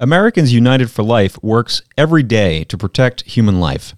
Americans United for Life works every day to protect human life.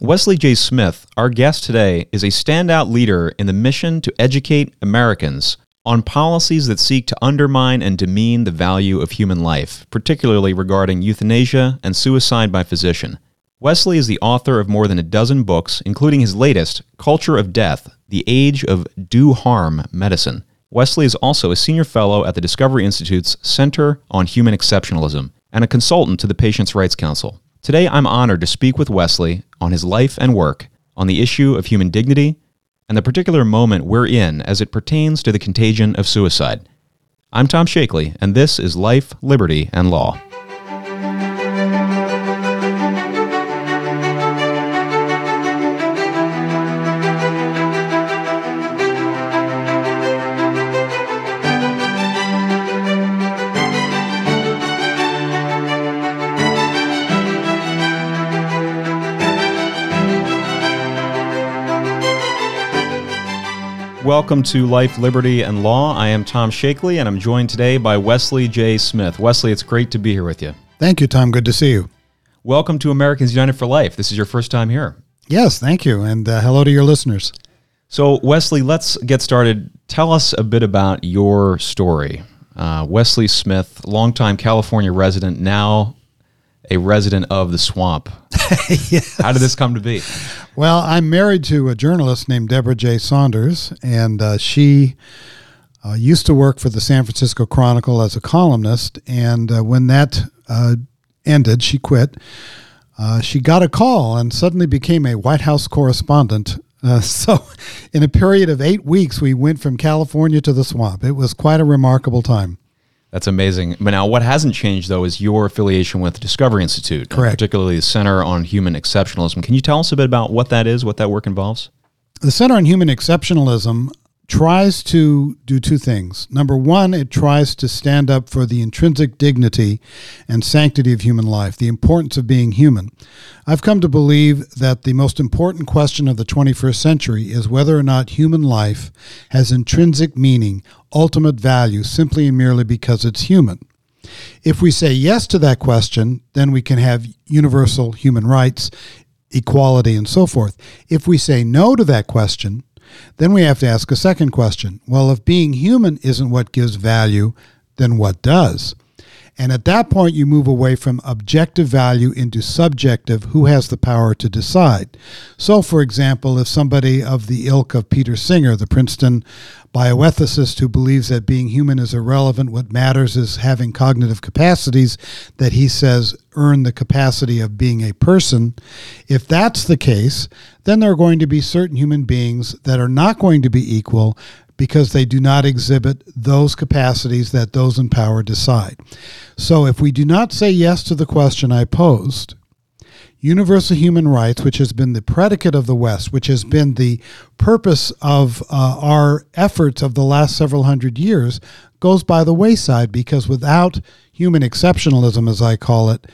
Wesley J. Smith, our guest today, is a standout leader in the mission to educate Americans on policies that seek to undermine and demean the value of human life, particularly regarding euthanasia and suicide by physician. Wesley is the author of more than a dozen books, including his latest, Culture of Death The Age of Do Harm Medicine. Wesley is also a senior fellow at the Discovery Institute's Center on Human Exceptionalism and a consultant to the Patients' Rights Council. Today, I'm honored to speak with Wesley on his life and work on the issue of human dignity and the particular moment we're in as it pertains to the contagion of suicide. I'm Tom Shakely, and this is Life, Liberty, and Law. Welcome to Life, Liberty, and Law. I am Tom Shakely, and I'm joined today by Wesley J. Smith. Wesley, it's great to be here with you. Thank you, Tom. Good to see you. Welcome to Americans United for Life. This is your first time here. Yes, thank you. And uh, hello to your listeners. So, Wesley, let's get started. Tell us a bit about your story. Uh, Wesley Smith, longtime California resident, now a resident of the swamp. yes. How did this come to be? Well, I'm married to a journalist named Debra J. Saunders, and uh, she uh, used to work for the San Francisco Chronicle as a columnist. And uh, when that uh, ended, she quit. Uh, she got a call and suddenly became a White House correspondent. Uh, so, in a period of eight weeks, we went from California to the swamp. It was quite a remarkable time. That's amazing. But now, what hasn't changed though is your affiliation with the Discovery Institute, correct? Particularly the Center on Human Exceptionalism. Can you tell us a bit about what that is, what that work involves? The Center on Human Exceptionalism tries to do two things. Number one, it tries to stand up for the intrinsic dignity and sanctity of human life, the importance of being human. I've come to believe that the most important question of the 21st century is whether or not human life has intrinsic meaning, ultimate value, simply and merely because it's human. If we say yes to that question, then we can have universal human rights, equality, and so forth. If we say no to that question, then we have to ask a second question. Well, if being human isn't what gives value, then what does? And at that point, you move away from objective value into subjective who has the power to decide. So, for example, if somebody of the ilk of Peter Singer, the Princeton bioethicist who believes that being human is irrelevant, what matters is having cognitive capacities that he says earn the capacity of being a person, if that's the case, then there are going to be certain human beings that are not going to be equal because they do not exhibit those capacities that those in power decide. So if we do not say yes to the question I posed, universal human rights, which has been the predicate of the West, which has been the purpose of uh, our efforts of the last several hundred years, goes by the wayside because without human exceptionalism, as I call it,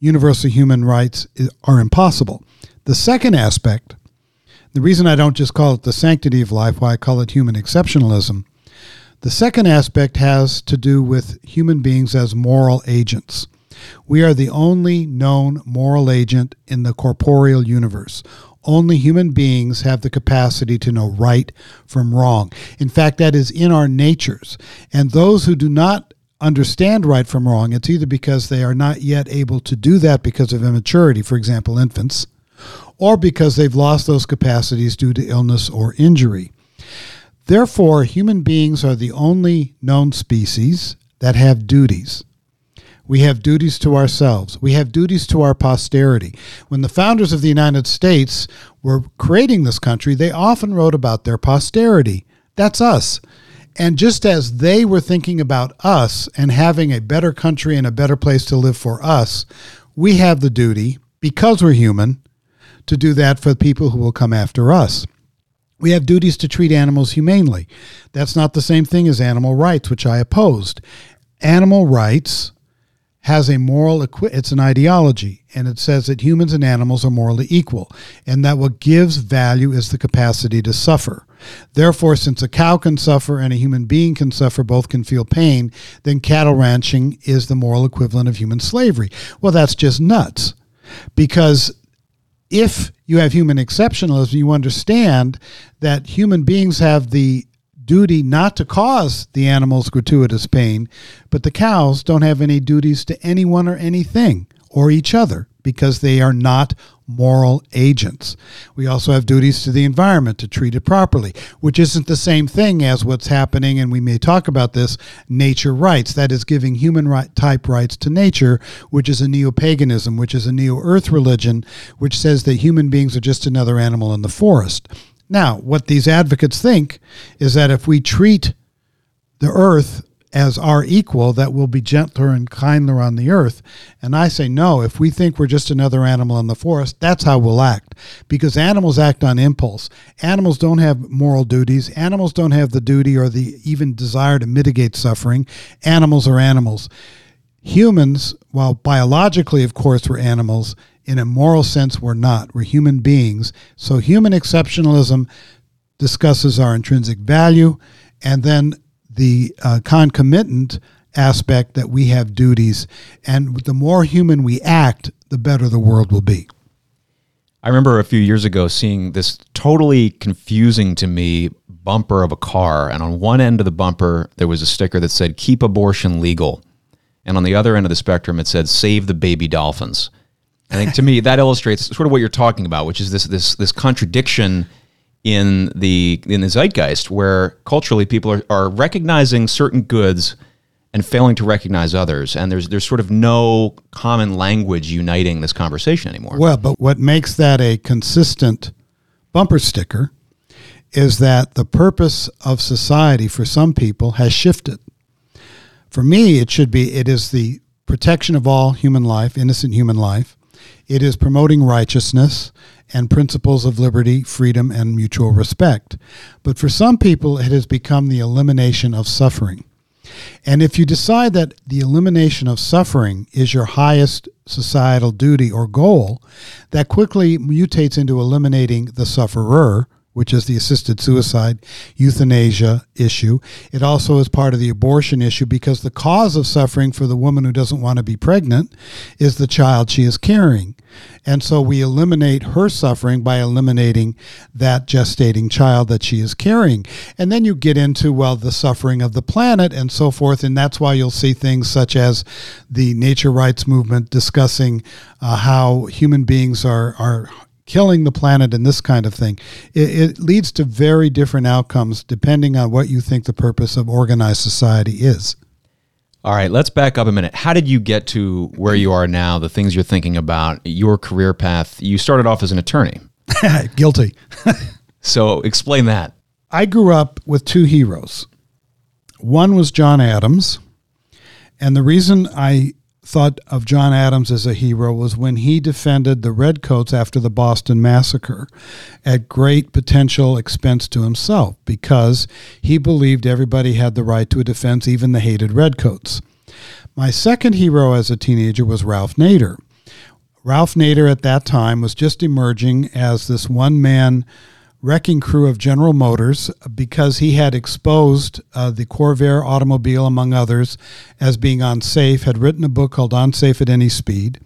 universal human rights are impossible. The second aspect the reason I don't just call it the sanctity of life, why I call it human exceptionalism, the second aspect has to do with human beings as moral agents. We are the only known moral agent in the corporeal universe. Only human beings have the capacity to know right from wrong. In fact, that is in our natures. And those who do not understand right from wrong, it's either because they are not yet able to do that because of immaturity, for example, infants, or because they've lost those capacities due to illness or injury. Therefore, human beings are the only known species that have duties. We have duties to ourselves. We have duties to our posterity. When the founders of the United States were creating this country, they often wrote about their posterity. That's us. And just as they were thinking about us and having a better country and a better place to live for us, we have the duty, because we're human, to do that for people who will come after us. We have duties to treat animals humanely. That's not the same thing as animal rights, which I opposed. Animal rights has a moral equi- it's an ideology and it says that humans and animals are morally equal and that what gives value is the capacity to suffer therefore since a cow can suffer and a human being can suffer both can feel pain then cattle ranching is the moral equivalent of human slavery well that's just nuts because if you have human exceptionalism you understand that human beings have the duty not to cause the animals gratuitous pain, but the cows don't have any duties to anyone or anything or each other because they are not moral agents. We also have duties to the environment to treat it properly, which isn't the same thing as what's happening, and we may talk about this nature rights. That is giving human right, type rights to nature, which is a neo paganism, which is a neo earth religion, which says that human beings are just another animal in the forest. Now, what these advocates think is that if we treat the earth as our equal, that we'll be gentler and kinder on the earth. And I say, no, if we think we're just another animal in the forest, that's how we'll act. Because animals act on impulse. Animals don't have moral duties. Animals don't have the duty or the even desire to mitigate suffering. Animals are animals. Humans, while biologically, of course, we're animals, in a moral sense, we're not. We're human beings. So human exceptionalism discusses our intrinsic value, and then the uh, concomitant aspect that we have duties. And the more human we act, the better the world will be. I remember a few years ago seeing this totally confusing to me bumper of a car. And on one end of the bumper, there was a sticker that said, Keep abortion legal. And on the other end of the spectrum, it said, Save the baby dolphins. I think to me that illustrates sort of what you're talking about, which is this this this contradiction in the in the zeitgeist where culturally people are, are recognizing certain goods and failing to recognize others and there's there's sort of no common language uniting this conversation anymore. Well, but what makes that a consistent bumper sticker is that the purpose of society for some people has shifted. For me, it should be it is the protection of all human life, innocent human life, it is promoting righteousness and principles of liberty, freedom, and mutual respect. But for some people, it has become the elimination of suffering. And if you decide that the elimination of suffering is your highest societal duty or goal, that quickly mutates into eliminating the sufferer which is the assisted suicide euthanasia issue. It also is part of the abortion issue because the cause of suffering for the woman who doesn't want to be pregnant is the child she is carrying. And so we eliminate her suffering by eliminating that gestating child that she is carrying. And then you get into, well, the suffering of the planet and so forth. And that's why you'll see things such as the nature rights movement discussing uh, how human beings are, are killing the planet and this kind of thing. It, it, leads to very different outcomes depending on what you think the purpose of organized society is. All right, let's back up a minute. How did you get to where you are now, the things you're thinking about, your career path? You started off as an attorney. Guilty. so explain that. I grew up with two heroes. One was John Adams. And the reason I thought of John Adams as a hero was when he defended the Redcoats after the Boston Massacre at great potential expense to himself because he believed everybody had the right to a defense, even the hated Redcoats. My second hero as a teenager was Ralph Nader. Ralph Nader at that time was just emerging as this one man wrecking crew of General Motors because he had exposed uh, the Corvair automobile, among others, as being unsafe, had written a book called Unsafe at Any Speed.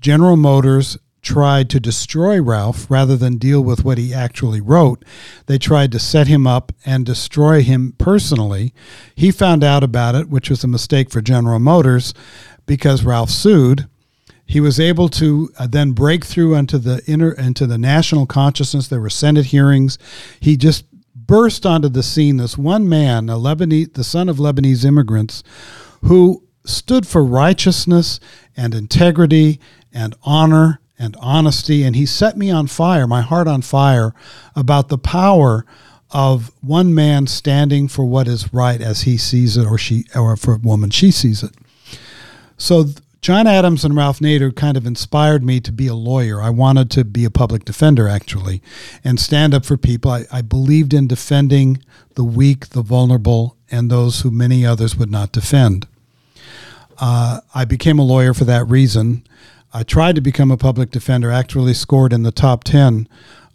General Motors tried to destroy Ralph rather than deal with what he actually wrote. They tried to set him up and destroy him personally. He found out about it, which was a mistake for General Motors because Ralph sued he was able to uh, then break through into the inner into the national consciousness. There were Senate hearings. He just burst onto the scene. This one man, a Lebanese, the son of Lebanese immigrants, who stood for righteousness and integrity and honor and honesty. And he set me on fire, my heart on fire, about the power of one man standing for what is right as he sees it, or she, or for a woman she sees it. So John Adams and Ralph Nader kind of inspired me to be a lawyer. I wanted to be a public defender, actually, and stand up for people. I, I believed in defending the weak, the vulnerable, and those who many others would not defend. Uh, I became a lawyer for that reason. I tried to become a public defender, actually scored in the top 10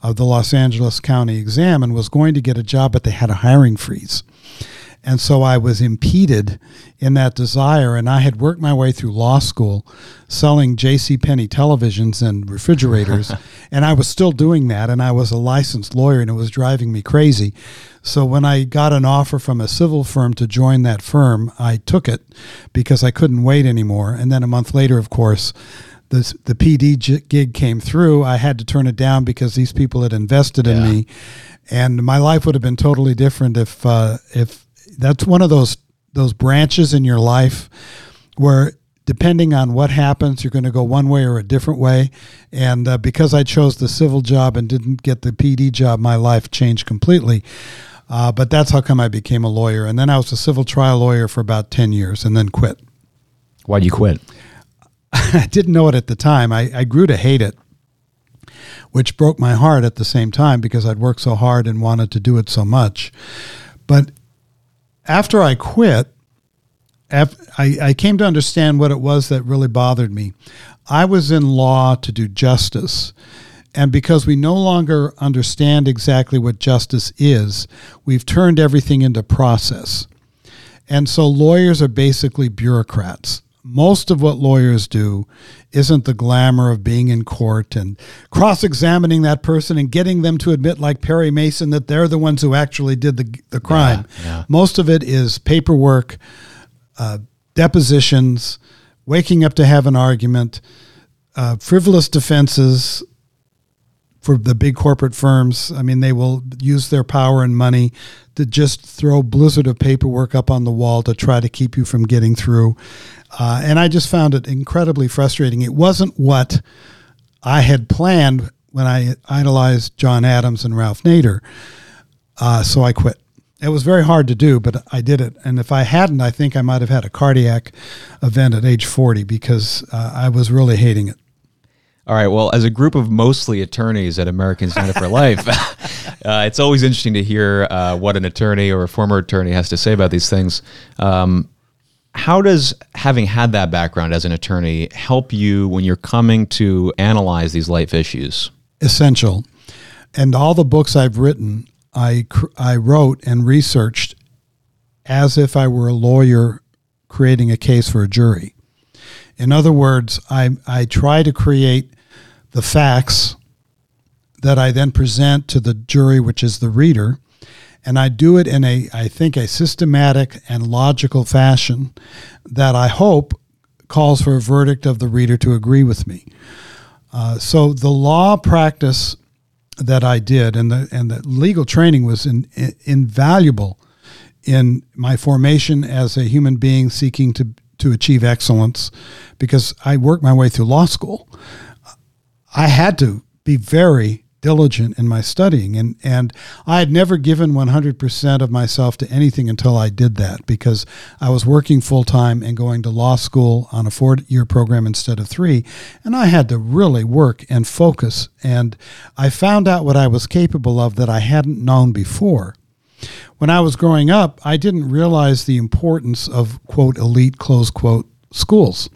of the Los Angeles County exam and was going to get a job, but they had a hiring freeze. And so I was impeded in that desire. And I had worked my way through law school selling J.C. Penney televisions and refrigerators. and I was still doing that. And I was a licensed lawyer and it was driving me crazy. So when I got an offer from a civil firm to join that firm, I took it because I couldn't wait anymore. And then a month later, of course, the, the PD gig came through. I had to turn it down because these people had invested in me. And my life would have been totally different if uh, if that's one of those those branches in your life where depending on what happens, you're going to go one way or a different way. And uh, because I chose the civil job and didn't get the PD job, my life changed completely. Uh, but that's how come I became a lawyer. And then I was a civil trial lawyer for about 10 years and then quit. Why'd you quit? I didn't know it at the time. I, I grew to hate it, which broke my heart at the same time because I'd worked so hard and wanted to do it so much. But after I quit, I, came to understand what it was that really bothered me. I was in law to do justice. And because we no longer understand exactly what justice is, we've turned everything into process. And so lawyers are basically bureaucrats most of what lawyers do isn't the glamour of being in court and cross examining that person and getting them to admit, like Perry Mason, that they're the ones who actually did the, the crime. Yeah, yeah. Most of it is paperwork, uh, depositions, waking up to have an argument, uh, frivolous defenses, for the big corporate firms. I mean, they will use their power and money to just throw blizzard of paperwork up on the wall to try to keep you from getting through. Uh, and I just found it incredibly frustrating. It wasn't what I had planned when I idolized John Adams and Ralph Nader. Uh, so I quit. It was very hard to do, but I did it. And if I hadn't, I think I might have had a cardiac event at age 40 because uh, I was really hating it. All right. Well, as a group of mostly attorneys at Americans United for Life, uh, it's always interesting to hear uh, what an attorney or a former attorney has to say about these things. Um, how does having had that background as an attorney help you when you're coming to analyze these life issues? Essential. And all the books I've written, I, I wrote and researched as if I were a lawyer creating a case for a jury. In other words, I, I try to create the facts that I then present to the jury, which is the reader, and I do it in a, I think, a systematic and logical fashion that I hope calls for a verdict of the reader to agree with me. Uh, so the law practice that I did and the and the legal training was in, in, invaluable in my formation as a human being seeking to to achieve excellence because I worked my way through law school. I had to be very diligent in my studying. And and I had never given 100% of myself to anything until I did that because I was working full time and going to law school on a 4-year program instead of 3 and I had to really work and focus. And I found out what I was capable of that I hadn't known before. When I was growing up, I didn't realize the importance of, quote, elite, close quote, schools.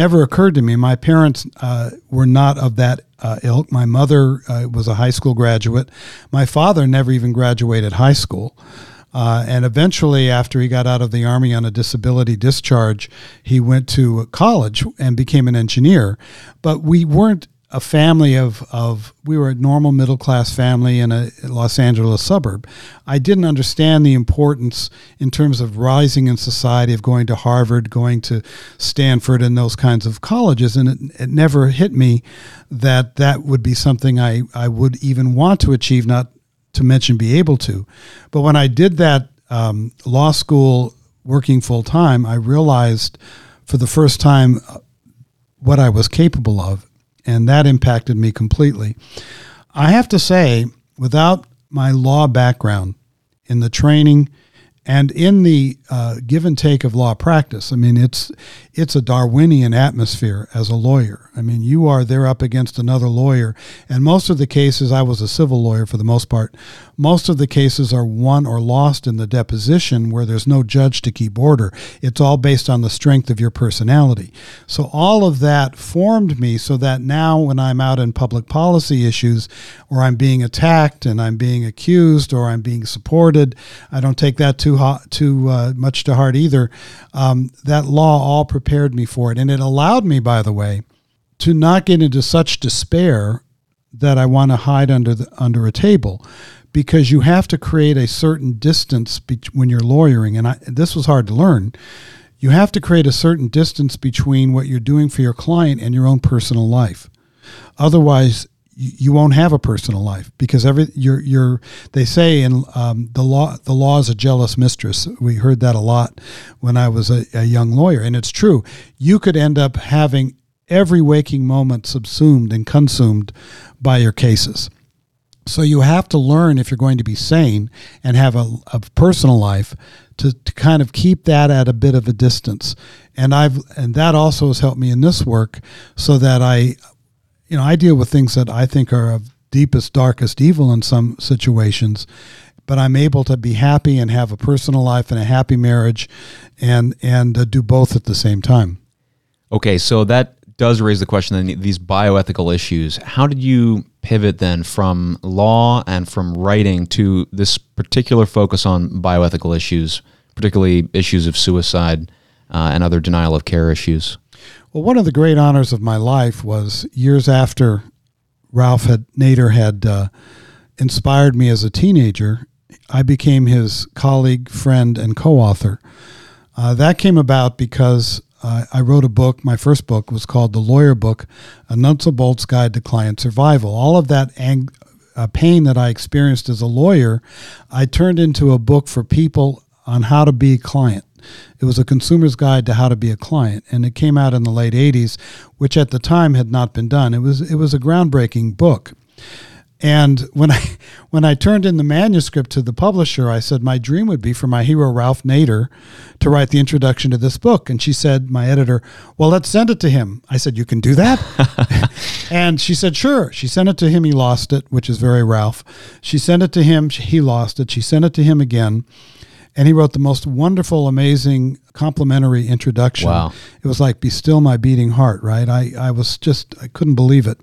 Never occurred to me. My parents uh, were not of that uh, ilk. My mother uh, was a high school graduate. My father never even graduated high school. Uh, and eventually, after he got out of the Army on a disability discharge, he went to college and became an engineer. But we weren't a family of, of we were a normal middle class family in a Los Angeles suburb. I didn't understand the importance in terms of rising in society of going to Harvard, going to Stanford, and those kinds of colleges. And it, it never hit me that that would be something I, I would even want to achieve, not to mention be able to. But when I did that um, law school working full time, I realized for the first time uh, what I was capable of and that impacted me completely. I have to say, without my law background in the training and in the uh, give and take of law practice, I mean, it's it's a Darwinian atmosphere as a lawyer. I mean, you are there up against another lawyer, and most of the cases, I was a civil lawyer for the most part. Most of the cases are won or lost in the deposition, where there's no judge to keep order. It's all based on the strength of your personality. So all of that formed me, so that now when I'm out in public policy issues, or I'm being attacked and I'm being accused or I'm being supported, I don't take that too hot, too uh, much to heart either. Um, that law all prepared me for it. And it allowed me, by the way, to not get into such despair that I want to hide under the, under a table because you have to create a certain distance be- when you're lawyering and I, this was hard to learn you have to create a certain distance between what you're doing for your client and your own personal life otherwise you won't have a personal life because every you're you're they say in um, the law the law is a jealous mistress. We heard that a lot when I was a, a young lawyer, and it's true. You could end up having every waking moment subsumed and consumed by your cases. So you have to learn if you're going to be sane and have a, a personal life to, to kind of keep that at a bit of a distance. And I've and that also has helped me in this work so that I you know, I deal with things that I think are of deepest, darkest evil in some situations, but I'm able to be happy and have a personal life and a happy marriage, and and uh, do both at the same time. Okay, so that does raise the question then these bioethical issues. How did you pivot then from law and from writing to this particular focus on bioethical issues, particularly issues of suicide uh, and other denial of care issues? Well, one of the great honors of my life was years after Ralph had, Nader had uh, inspired me as a teenager. I became his colleague, friend, and co-author. Uh, that came about because uh, I wrote a book. My first book was called The Lawyer Book: A Nuts and Bolts Guide to Client Survival. All of that ang- uh, pain that I experienced as a lawyer, I turned into a book for people on how to be a client. It was a consumer's guide to how to be a client, and it came out in the late 80s, which at the time had not been done. It was it was a groundbreaking book. And when I when I turned in the manuscript to the publisher, I said my dream would be for my hero Ralph Nader to write the introduction to this book. And she said, my editor, well, let's send it to him. I said, you can do that. and she said, sure. She sent it to him. He lost it, which is very Ralph. She sent it to him. He lost it. She sent it to him again and he wrote the most wonderful, amazing, complimentary introduction. Wow. It was like "Be still, my beating heart." Right? I I was just I couldn't believe it.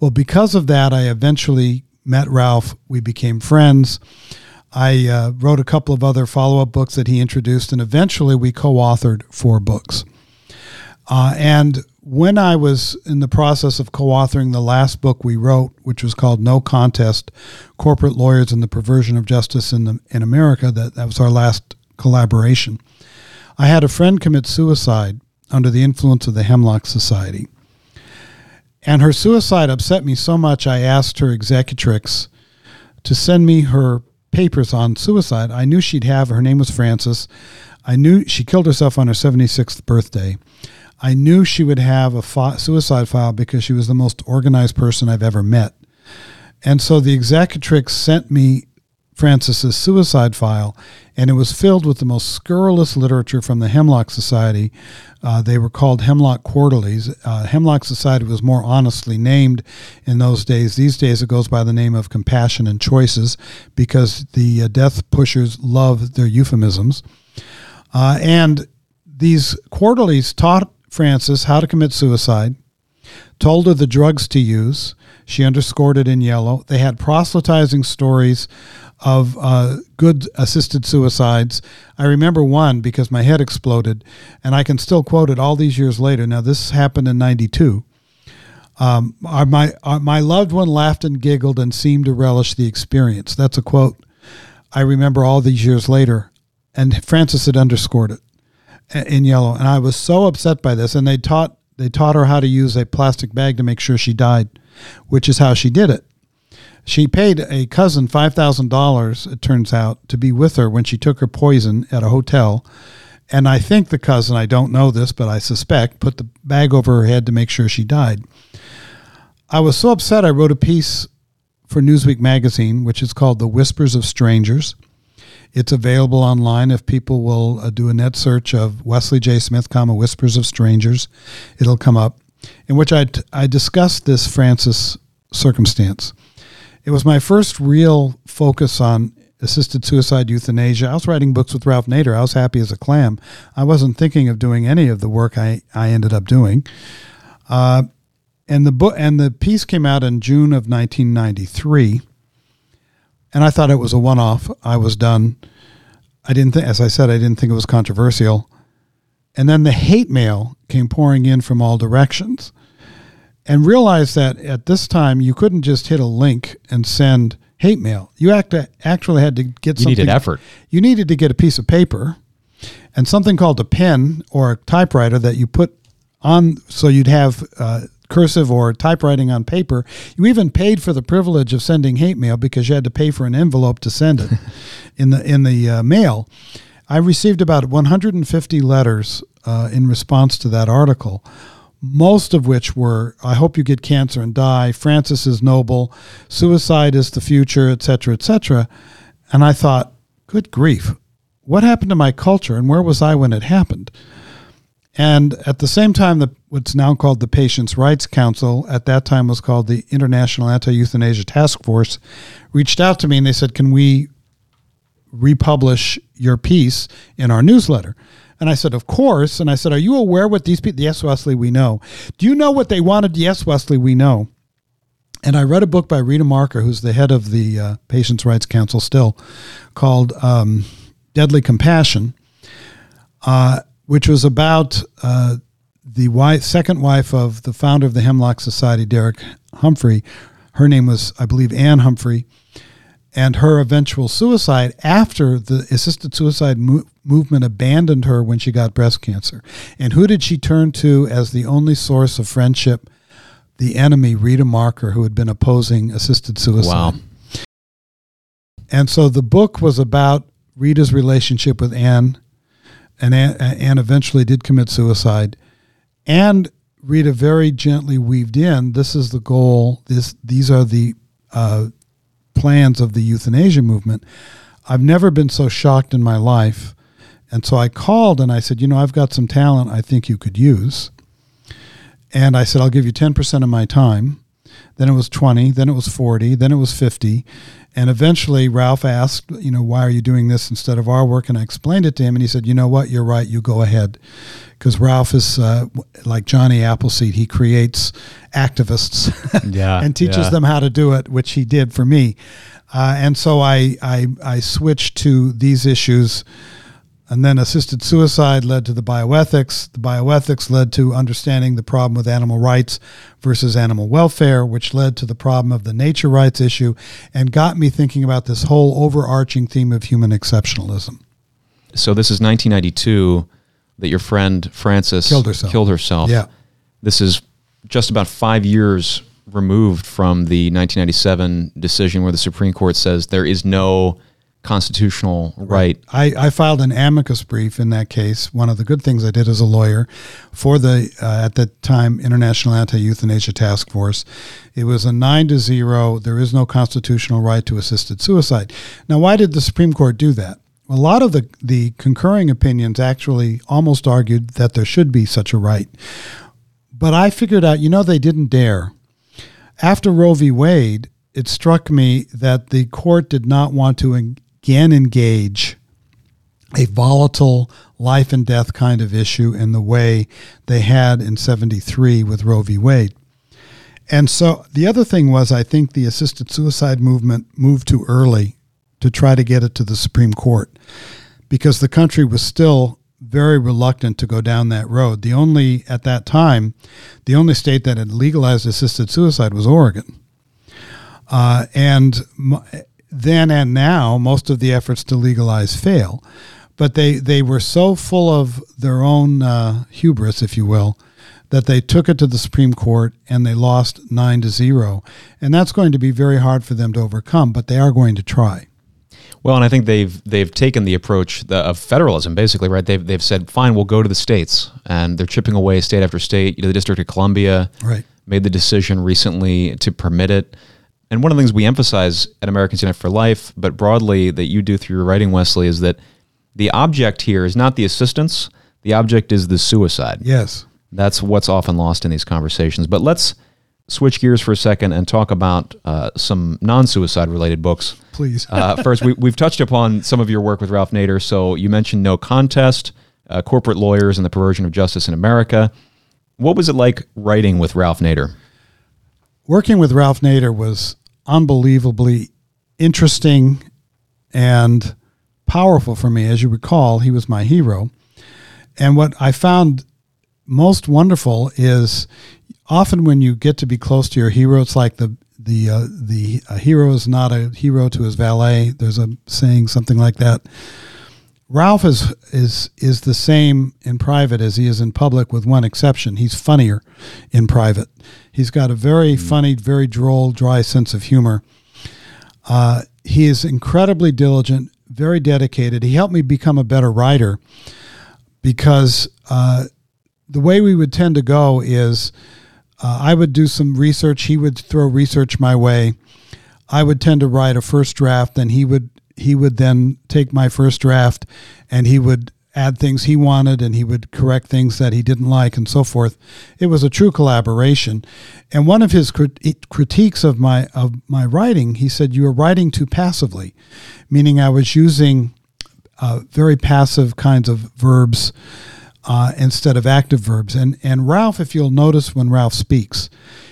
Well, because of that, I eventually met Ralph. We became friends. I uh, wrote a couple of other follow up books that he introduced, and eventually we co authored four books. Uh, and when I was in the process of co authoring the last book we wrote, which was called No Contest Corporate Lawyers and the Perversion of Justice in, the, in America, that, that was our last collaboration, I had a friend commit suicide under the influence of the Hemlock Society. And her suicide upset me so much, I asked her executrix to send me her papers on suicide. I knew she'd have, her name was Frances. I knew she killed herself on her 76th birthday. I knew she would have a suicide file because she was the most organized person I've ever met. And so the executrix sent me Frances's suicide file, and it was filled with the most scurrilous literature from the Hemlock Society. Uh, they were called Hemlock Quarterlies. Uh, Hemlock Society was more honestly named in those days. These days it goes by the name of Compassion and Choices because the uh, death pushers love their euphemisms. Uh, and these quarterlies taught Frances how to commit suicide, told her the drugs to use. She underscored it in yellow. They had proselytizing stories of uh, good assisted suicides. I remember one because my head exploded, and I can still quote it all these years later. Now, this happened in 92. Um, our, my, our, my loved one laughed and giggled and seemed to relish the experience. That's a quote I remember all these years later, and Frances had underscored it in yellow, and I was so upset by this. And they taught they taught her how to use a plastic bag to make sure she died, which is how she did it. She paid a cousin five thousand dollars. It turns out to be with her when she took her poison at a hotel. And I think the cousin, I don't know this, but I suspect, put the bag over her head to make sure she died. I was so upset, I wrote a piece for Newsweek magazine, which is called The Whispers of Strangers. It's available online if people will uh, do a net search of Wesley J. Smith, comma, Whispers of Strangers. It'll come up, in which I, I discussed this Frances circumstance. It was my first real focus on assisted suicide, euthanasia. I was writing books with Ralph Nader. I was happy as a clam. I wasn't thinking of doing any of the work I, I ended up doing. Uh, and the book and the piece came out in June of 1993, and I thought it was a one-off. I was done. I didn't think, as I said, I didn't think it was controversial. And then the hate mail came pouring in from all directions, and realized that at this time you couldn't just hit a link and send hate mail. You act, actually had to get you something. needed effort. You needed to get a piece of paper and something called a pen or a typewriter that you put on so you'd have uh, cursive or typewriting on paper. You even paid for the privilege of sending hate mail because you had to pay for an envelope to send it in the in the uh, mail. I received about 150 letters uh, in response to that article, most of which were "I hope you get cancer and die," "Frances is noble," "Suicide is the future," etc., etc. And I thought, "Good grief, what happened to my culture, and where was I when it happened?" And at the same time, the, what's now called the Patients' Rights Council, at that time was called the International Anti Euthanasia Task Force, reached out to me and they said, Can we republish your piece in our newsletter? And I said, Of course. And I said, Are you aware what these people, yes, Wesley, we know. Do you know what they wanted? Yes, Wesley, we know. And I read a book by Rita Marker, who's the head of the uh, Patients' Rights Council still, called um, Deadly Compassion. Uh, which was about uh, the wife, second wife of the founder of the Hemlock Society, Derek Humphry. Her name was, I believe, Anne Humphry, and her eventual suicide after the assisted suicide mo- movement abandoned her when she got breast cancer. And who did she turn to as the only source of friendship? The enemy, Rita Marker, who had been opposing assisted suicide. Wow. And so the book was about Rita's relationship with Anne and Anne eventually did commit suicide. And Rita very gently weaved in, this is the goal. This these are the uh, plans of the euthanasia movement. I've never been so shocked in my life, and so I called and I said, you know, I've got some talent I think you could use. And I said, I'll give you ten percent of my time. Then it was twenty. Then it was forty. Then it was fifty. And eventually, Ralph asked, you know, why are you doing this instead of our work? And I explained it to him, and he said, you know what, you're right, you go ahead. Because Ralph is uh, like Johnny Appleseed, he creates activists yeah, and teaches yeah. them how to do it, which he did for me. Uh, and so I, I, I switched to these issues and then assisted suicide led to the bioethics. The bioethics led to understanding the problem with animal rights versus animal welfare, which led to the problem of the nature rights issue and got me thinking about this whole overarching theme of human exceptionalism. So this is 1992 that your friend Frances Killed herself. Killed herself. Yeah. This is just about five years removed from the 1997 decision where the Supreme Court says there is no constitutional right. I, I filed an amicus brief in that case. One of the good things I did as a lawyer for the, uh, at the time, International Anti Euthanasia Task Force. It was a nine to zero. There is no constitutional right to assisted suicide. Now, why did the Supreme Court do that? A lot of the, the concurring opinions actually almost argued that there should be such a right. But I figured out, you know, they didn't dare. After Roe v. Wade, it struck me that the court did not want to again engage a volatile life and death kind of issue in the way they had in 73 with Roe v. Wade. And so the other thing was, I think the assisted suicide movement moved too early to try to get it to the Supreme Court because the country was still very reluctant to go down that road. The only, at that time, the only state that had legalized assisted suicide was Oregon. Uh, and then and now, most of the efforts to legalize fail. But they, they were so full of their own uh, hubris, if you will, that they took it to the Supreme Court and they lost nine to zero. And that's going to be very hard for them to overcome, but they are going to try. Well, and I think they've they've taken the approach of federalism, basically, right? They've they've said, fine, we'll go to the states, and they're chipping away state after state. You know, the District of Columbia right. made the decision recently to permit it And one of the things we emphasize at Americans Unite for Life, but broadly that you do through your writing, Wesley, is that the object here is not the assistance, the object is the suicide. Yes. That's what's often lost in these conversations. But let's switch gears for a second and talk about uh, some non suicide related books. Please. uh, first, we, we've touched upon some of your work with Ralph Nader. So you mentioned No Contest, uh, Corporate Lawyers and the Perversion of Justice in America. What was it like writing with Ralph Nader? Working with Ralph Nader was unbelievably interesting and powerful for me. As you recall, he was my hero. And what I found most wonderful is often when you get to be close to your hero, it's like the the uh, the hero is not a hero to his valet. There's a saying something like that. Ralph is is is the same in private as he is in public, with one exception. He's funnier in private. He's got a very mm-hmm. funny, very droll, dry sense of humor. Uh, he is incredibly diligent, very dedicated. He helped me become a better writer because uh, the way we would tend to go is uh, I would do some research. He would throw research my way. I would tend to write a first draft, and he would he would then take my first draft and he would add things he wanted and he would correct things that he didn't like and so forth. It was a true collaboration. And one of his crit- critiques of my of my writing, he said you are writing too passively, meaning I was using uh, very passive kinds of verbs uh, instead of active verbs. And and Ralph, if you'll notice when Ralph speaks,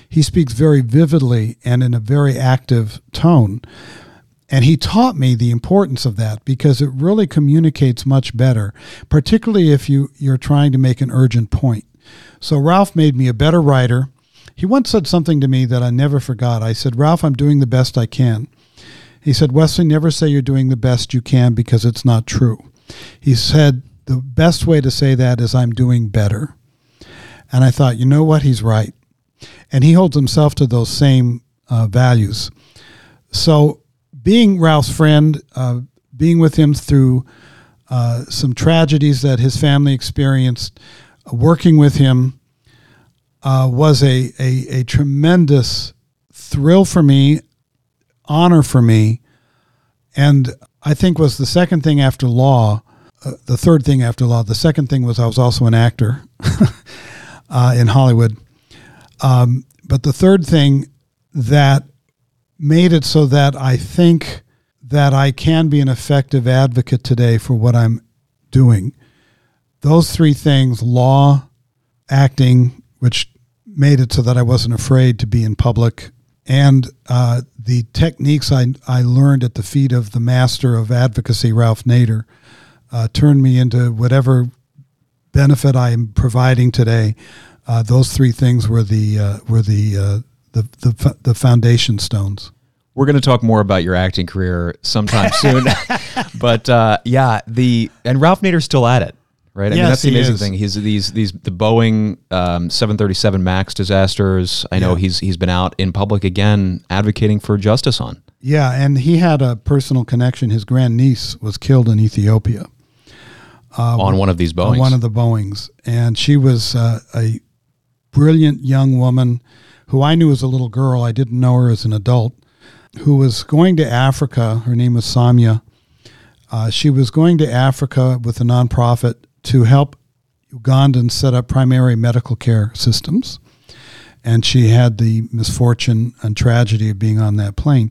he speaks very vividly and in a very active tone. And he taught me the importance of that because it really communicates much better, particularly if you, you're trying to make an urgent point. So Ralph made me a better writer. He once said something to me that I never forgot. I said, Ralph, I'm doing the best I can. He said, Wesley, never say you're doing the best you can because it's not true. He said, the best way to say that is I'm doing better. And I thought, you know what? He's right. And he holds himself to those same uh, values. So being Ralph's friend, uh, being with him through uh, some tragedies that his family experienced, working with him uh, was a, a, a, tremendous thrill for me, honor for me, and I think was the second thing after law. Uh, the third thing after law. The second thing was I was also an actor uh, in Hollywood. Um, but the third thing that made it so that I think that I can be an effective advocate today for what I'm doing. Those three things law, acting, which made it so that I wasn't afraid to be in public, and uh, the techniques I, I learned at the feet of the master of advocacy, Ralph Nader, uh, turned me into whatever benefit I am providing today. Uh, those three things were the uh, were the uh, the the, the foundation stones. We're going to talk more about your acting career sometime soon, but uh, yeah, the and Ralph Nader's still at it, right? I yes, mean, that's the amazing thing. He's these these the Boeing um, 737 Max disasters. I know Yeah. he's he's been out in public again advocating for justice on. Yeah, and he had a personal connection. His grandniece was killed in Ethiopia on one of these on one of the Boeings, and she was uh, a brilliant young woman who I knew as a little girl. I didn't know her as an adult. Who was going to Africa? Her name was Samya. Uh, she was going to Africa with a nonprofit to help Ugandans set up primary medical care systems. And she had the misfortune and tragedy of being on that plane.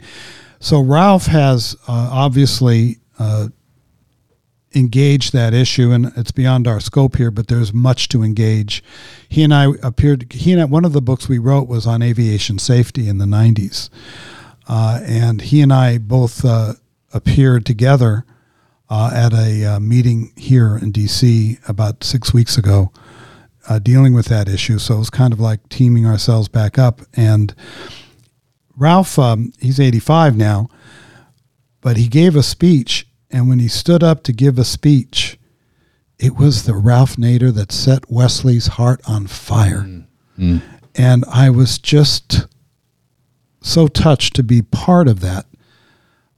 So Ralph has uh, obviously uh, engaged that issue, and it's beyond our scope here, but there's much to engage. He and I appeared, he and I, one of the books we wrote was on aviation safety in the 90s. Uh, and he and I both uh, appeared together uh, at a uh, meeting here in D.C. about six weeks ago, uh, dealing with that issue. So it was kind of like teaming ourselves back up. And Ralph, um, he's 85 now, but he gave a speech. And when he stood up to give a speech, it was the Ralph Nader that set Wesley's heart on fire. And I was just so touched to be part of that.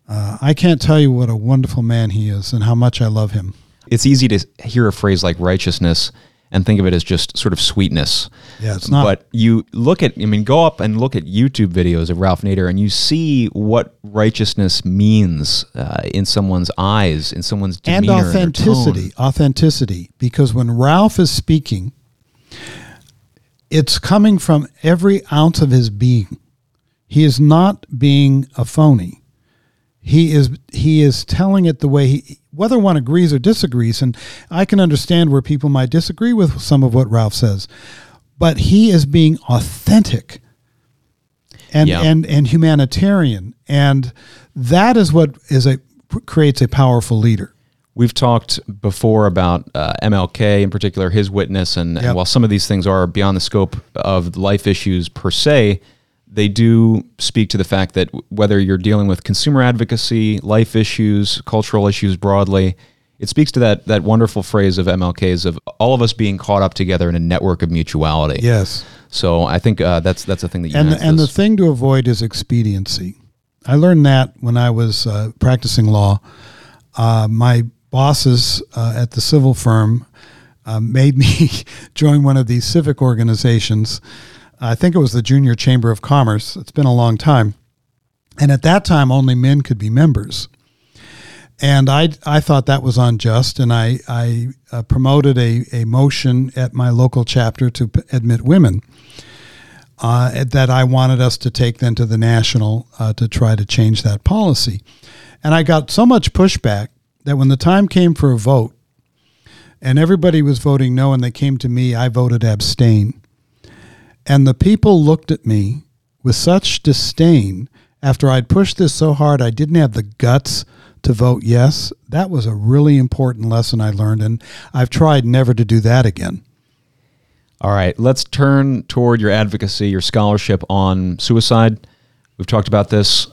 Uh, I can't tell you what a wonderful man he is and how much I love him. It's easy to hear a phrase like righteousness and think of it as just sort of sweetness. Yeah, it's not. But you look at, I mean, go up and look at YouTube videos of Ralph Nader, and you see what righteousness means uh, in someone's eyes, in someone's and demeanor, authenticity, and authenticity. Authenticity. Because when Ralph is speaking, it's coming from every ounce of his being. He is not being a phony. He is he is telling it the way he whether one agrees or disagrees, and I can understand where people might disagree with some of what Ralph says, but he is being authentic and Yeah. and and humanitarian, and that is what is a creates a powerful leader. We've talked before about uh, MLK in particular, his witness, and, and while some of these things are beyond the scope of life issues per se, they do speak to the fact that whether you're dealing with consumer advocacy, life issues, cultural issues broadly, it speaks to that that wonderful phrase of MLK's of all of us being caught up together in a network of mutuality. Yes. So I think uh, that's that's a thing that you and unites and the thing to avoid is expediency. I learned that when I was uh, practicing law. Uh, my bosses uh, at the civil firm uh, made me join one of these civic organizations. I think it was the Junior Chamber of Commerce. It's been a long time, and at that time, only men could be members. And I, I thought that was unjust, and I, I uh, promoted a, a motion at my local chapter to p- admit women uh, that I wanted us to take then to the national uh, to try to change that policy. And I got so much pushback that when the time came for a vote, and everybody was voting no, and they came to me, I voted abstain. And the people looked at me with such disdain after I'd pushed this so hard, I didn't have the guts to vote yes. That was a really important lesson I learned, and I've tried never to do that again. All right, let's turn toward your advocacy, your scholarship on suicide. We've talked about this.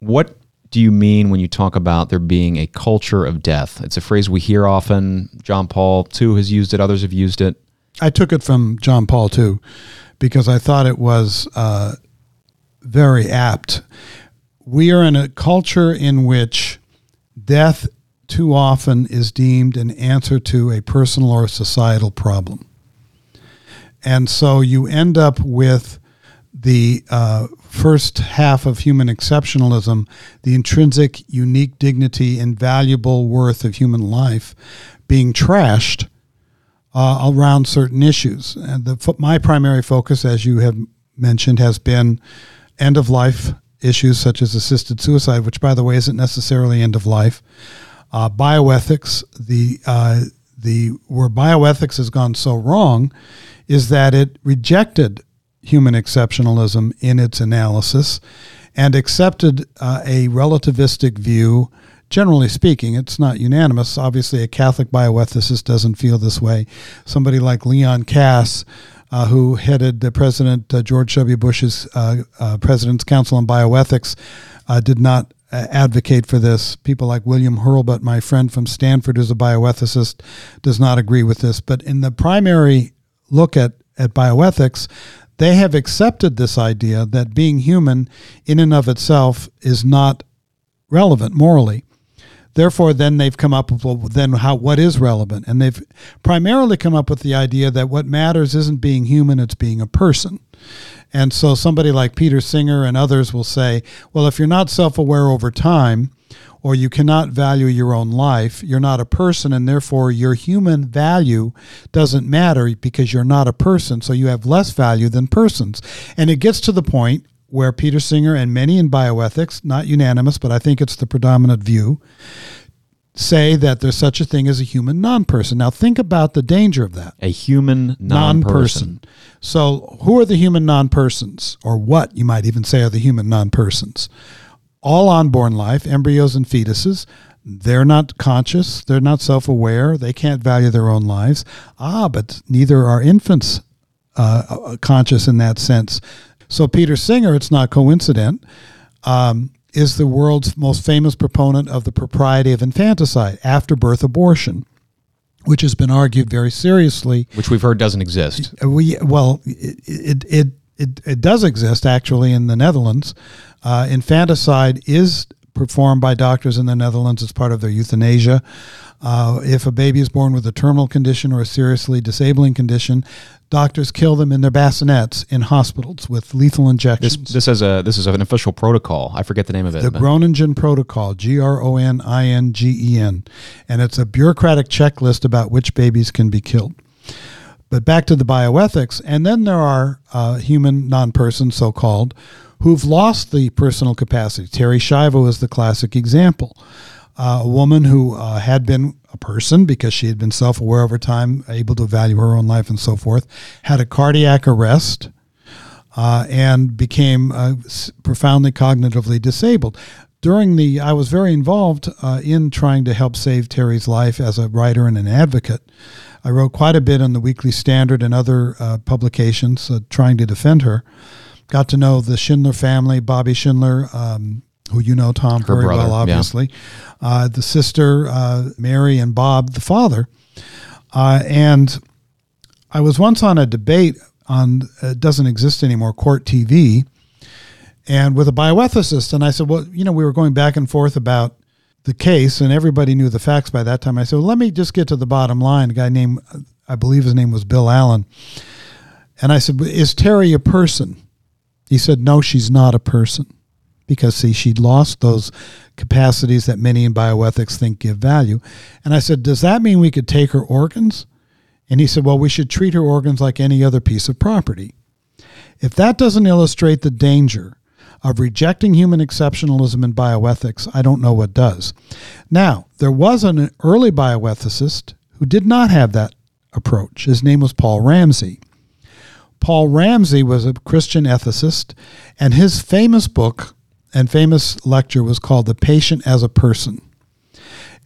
What do you mean when you talk about there being a culture of death? It's a phrase we hear often. John Paul II, has used it, others have used it. I took it from John Paul II, because I thought it was uh, very apt. We are in a culture in which death too often is deemed an answer to a personal or societal problem. And so you end up with the uh, first half of human exceptionalism, the intrinsic, unique dignity and valuable worth of human life being trashed uh, around certain issues. And the, my primary focus, as you have mentioned, has been end of life issues such as assisted suicide, which, by the way, isn't necessarily end of life. Uh, bioethics, the uh, the where bioethics has gone so wrong, is that it rejected human exceptionalism in its analysis and accepted uh, a relativistic view. Generally speaking, it's not unanimous. Obviously, a Catholic bioethicist doesn't feel this way. Somebody like Leon Kass, uh, who headed the President uh, George W. Bush's uh, uh, President's Council on Bioethics, uh, did not uh, advocate for this. People like William Hurlbut, my friend from Stanford, who's a bioethicist, does not agree with this. But in the primary look at, at bioethics, they have accepted this idea that being human in and of itself is not relevant morally. Therefore, then they've come up with well, then how what is relevant, and they've primarily come up with the idea that what matters isn't being human; it's being a person. And so, somebody like Peter Singer and others will say, "Well, if you're not self-aware over time, or you cannot value your own life, you're not a person, and therefore your human value doesn't matter because you're not a person, so you have less value than persons." And it gets to the point where Peter Singer and many in bioethics, not unanimous, but I think it's the predominant view, say that there's such a thing as a human non person. Now, think about the danger of that. A human non person. So, who are the human non persons? Or what, you might even say, are the human non persons? All unborn life, embryos and fetuses, they're not conscious, they're not self aware, they can't value their own lives. Ah, but neither are infants uh, conscious in that sense. So Peter Singer, it's not coincident, um, is the world's most famous proponent of the propriety of infanticide, after birth abortion, which has been argued very seriously. Which we've heard doesn't exist. Uh, We well, it it it, it, it does exist actually in the Netherlands. Uh, infanticide is performed by doctors in the Netherlands as part of their euthanasia. Uh, if a baby is born with a terminal condition or a seriously disabling condition, doctors kill them in their bassinets in hospitals with lethal injections. This this is a this is an official protocol. I forget the name of it. the Groningen Protocol, G R O N I N G E N, and it's a bureaucratic checklist about which babies can be killed. But back to the bioethics, and then there are uh, human non-persons, so-called, who've lost the personal capacity. Terri Schiavo is the classic example. Uh, a woman who uh, had been a person because she had been self-aware over time, able to value her own life and so forth, had a cardiac arrest uh, and became uh, profoundly cognitively disabled. During the, I was very involved uh, in trying to help save Terri's life as a writer and an advocate. I wrote quite a bit on the Weekly Standard and other uh, publications uh, trying to defend her. Got to know the Schindler family, Bobby Schindler, um, who you know, Tom, Her very brother, well, yeah. obviously. Uh, the sister, uh, Mary, and Bob, the father. Uh, and I was once on a debate on it doesn't exist anymore, Court TV, and with a bioethicist, and I said, well, you know, we were going back and forth about the case, and everybody knew the facts by that time. I said, well, let me just get to the bottom line. A guy named, I believe his name was Bill Allen, and I said, is Terri a person? He said, no, she's not a person. Because, see, she'd lost those capacities that many in bioethics think give value. And I said, Does that mean we could take her organs? And he said, Well, we should treat her organs like any other piece of property. If that doesn't illustrate the danger of rejecting human exceptionalism in bioethics, I don't know what does. Now, there was an early bioethicist who did not have that approach. His name was Paul Ramsey. Paul Ramsey was a Christian ethicist, and his famous book and famous lecture was called The Patient as a Person.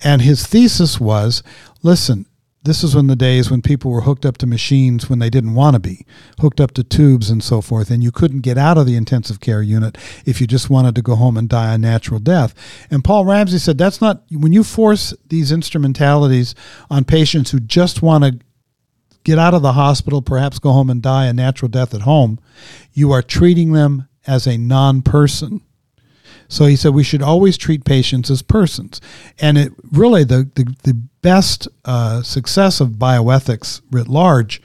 And his thesis was listen, this is when the days when people were hooked up to machines when they didn't want to be, hooked up to tubes and so forth, and you couldn't get out of the intensive care unit if you just wanted to go home and die a natural death. And Paul Ramsey said that's not, when you force these instrumentalities on patients who just want to get out of the hospital, perhaps go home and die a natural death at home, you are treating them as a non person. So he said we should always treat patients as persons. And it really, the, the, the best uh, success of bioethics writ large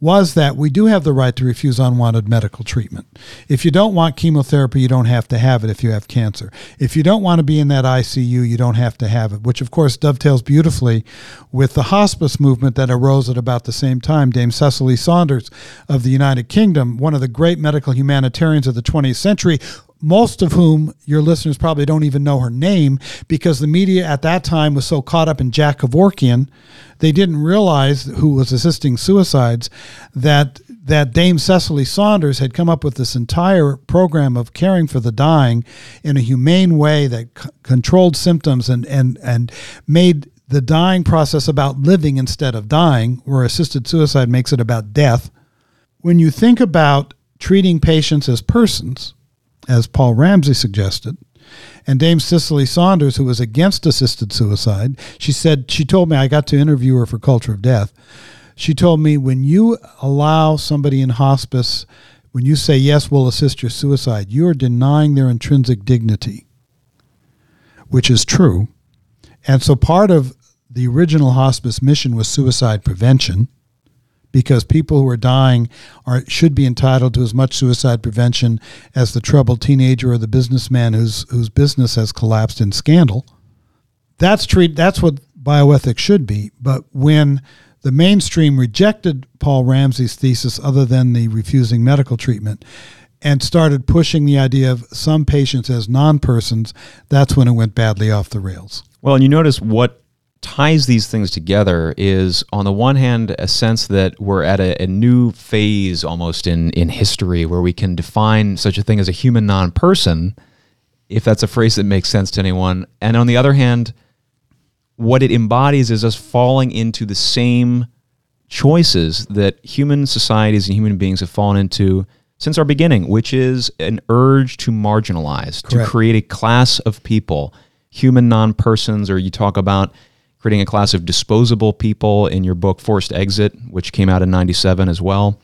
was that we do have the right to refuse unwanted medical treatment. If you don't want chemotherapy, you don't have to have it if you have cancer. If you don't want to be in that ICU, you don't have to have it, which of course dovetails beautifully with the hospice movement that arose at about the same time. Dame Cicely Saunders of the United Kingdom, one of the great medical humanitarians of the 20th century, most of whom your listeners probably don't even know her name because the media at that time was so caught up in Jack Kevorkian, they didn't realize who was assisting suicides that that Dame Cicely Saunders had come up with this entire program of caring for the dying in a humane way that c- controlled symptoms and and and made the dying process about living instead of dying, where assisted suicide makes it about death. When you think about treating patients as persons, as Paul Ramsey suggested. And Dame Cicely Saunders, who was against assisted suicide, she said, she told me, I got to interview her for Culture of Death. She told me, when you allow somebody in hospice, when you say, yes, we'll assist your suicide, you are denying their intrinsic dignity, which is true. And so part of the original hospice mission was suicide prevention because people who are dying are should be entitled to as much suicide prevention as the troubled teenager or the businessman whose whose business has collapsed in scandal. That's treat that's what bioethics should be. But when the mainstream rejected Paul Ramsey's thesis other than the refusing medical treatment and started pushing the idea of some patients as non-persons, that's when it went badly off the rails. Well, and you notice what ties these things together is on the one hand a sense that we're at a, a, new phase almost in, in history where we can define such a thing as a human non-person if that's a phrase that makes sense to anyone. And on the other hand what it embodies is us falling into the same choices that human societies and human beings have fallen into since our beginning which is an urge to marginalize to create a class of people. Human non-persons or you talk about creating a class of disposable people in your book Forced Exit, which came out in 97 as well.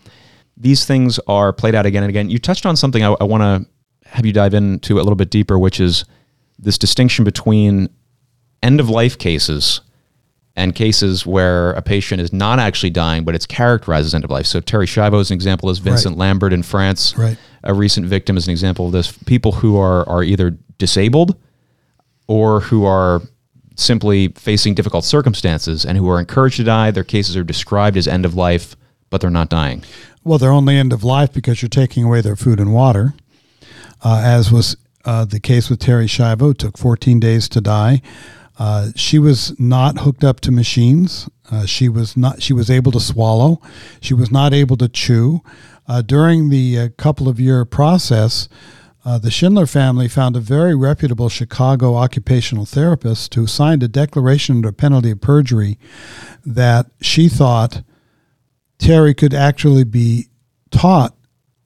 These things are played out again and again. You touched on something I, I want to have you dive into a little bit deeper, which is this distinction between end of life cases and cases where a patient is not actually dying, but it's characterized as end of life. So Terri Schiavo is an example. Is Vincent Right. Lambert in France, Right. a recent victim, is an example of this. People who are are either disabled or who are simply facing difficult circumstances and who are encouraged to die. Their cases are described as end of life, but they're not dying. Well, they're only end of life because you're taking away their food and water, uh, as was uh, the case with Terri Schiavo. It took 14 days to die. Uh, she was not hooked up to machines. Uh, she was not. She was able to swallow. She was not able to chew. Uh, during the uh, couple of year process, uh, the Schindler family found a very reputable Chicago occupational therapist who signed a declaration under penalty of perjury that she thought Terri could actually be taught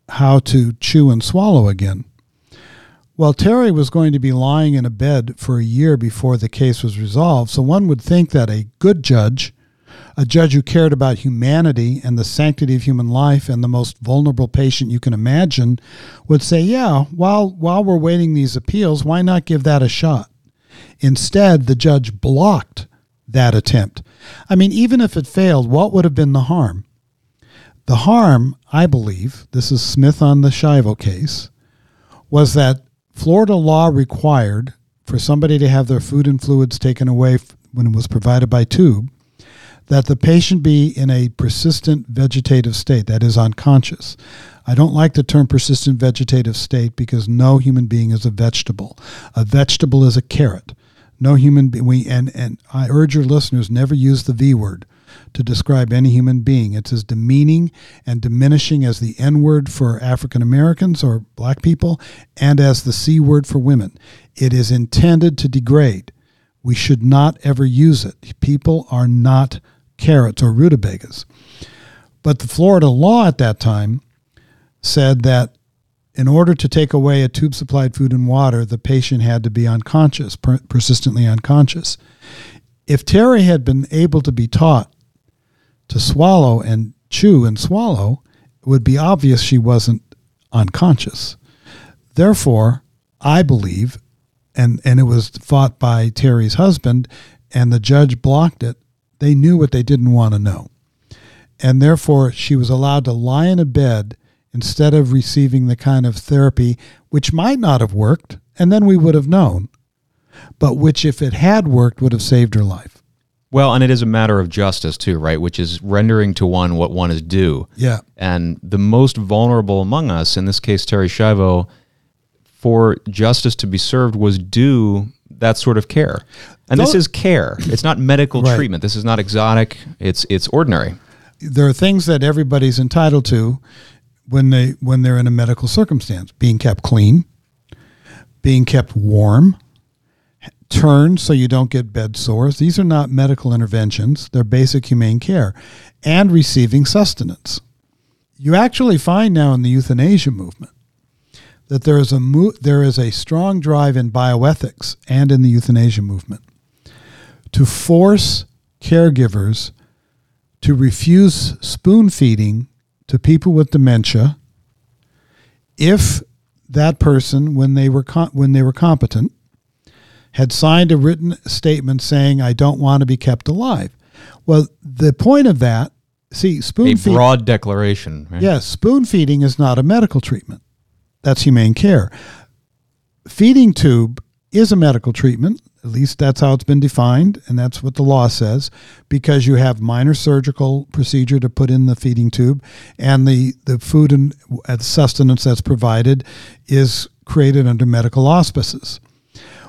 how to chew and swallow again. Well, Terri was going to be lying in a bed for a year before the case was resolved, so one would think that a good judge, a judge who cared about humanity and the sanctity of human life and the most vulnerable patient you can imagine, would say, "Yeah, while while we're waiting these appeals, why not give that a shot?" Instead, the judge blocked that attempt. I mean, even if it failed, what would have been the harm? The harm, I believe, this is Smith on the Schiavo case, was that Florida law required for somebody to have their food and fluids taken away when it was provided by tube, that the patient be in a persistent vegetative state, that is, unconscious. I don't like the term persistent vegetative state because no human being is a vegetable. A vegetable is a carrot. No human being, and, and I urge your listeners never use the V word to describe any human being. It's as demeaning and diminishing as the N word for African Americans or black people and as the C word for women. It is intended to degrade. We should not ever use it. People are not carrots or rutabagas. But the Florida law at that time said that in order to take away a tube supplied food and water, the patient had to be unconscious, per- persistently unconscious. If Terri had been able to be taught to swallow and chew and swallow, it would be obvious she wasn't unconscious. Therefore, I believe, and, and it was fought by Terri's husband, and the judge blocked it, they knew what they didn't want to know. And therefore, she was allowed to lie in a bed instead of receiving the kind of therapy which might not have worked, and then we would have known, but which, if it had worked, would have saved her life. Well, and it is a matter of justice too, right? Which is rendering to one what one is due. Yeah. And the most vulnerable among us, in this case Terri Schiavo, for justice to be served was due that sort of care. And this is care. It's not medical Right. treatment. This is not exotic. It's it's ordinary. there are things that everybody's entitled to when they when they're in a medical circumstance being kept clean being kept warm turned so you don't get bed sores these are not medical interventions they're basic humane care and receiving sustenance you actually find now in the euthanasia movement that there is a mo- there is a strong drive in bioethics and in the euthanasia movement to force caregivers to refuse spoon feeding to people with dementia if that person when they were com- when they were competent had signed a written statement saying I don't want to be kept alive. Well, the point of that, see, spoon feeding A broad declaration. Right? Yes, spoon feeding is not a medical treatment. That's humane care. Feeding tube is a medical treatment. At least that's how it's been defined, and that's what the law says, because you have minor surgical procedure to put in the feeding tube, and the, the food and sustenance that's provided is created under medical auspices.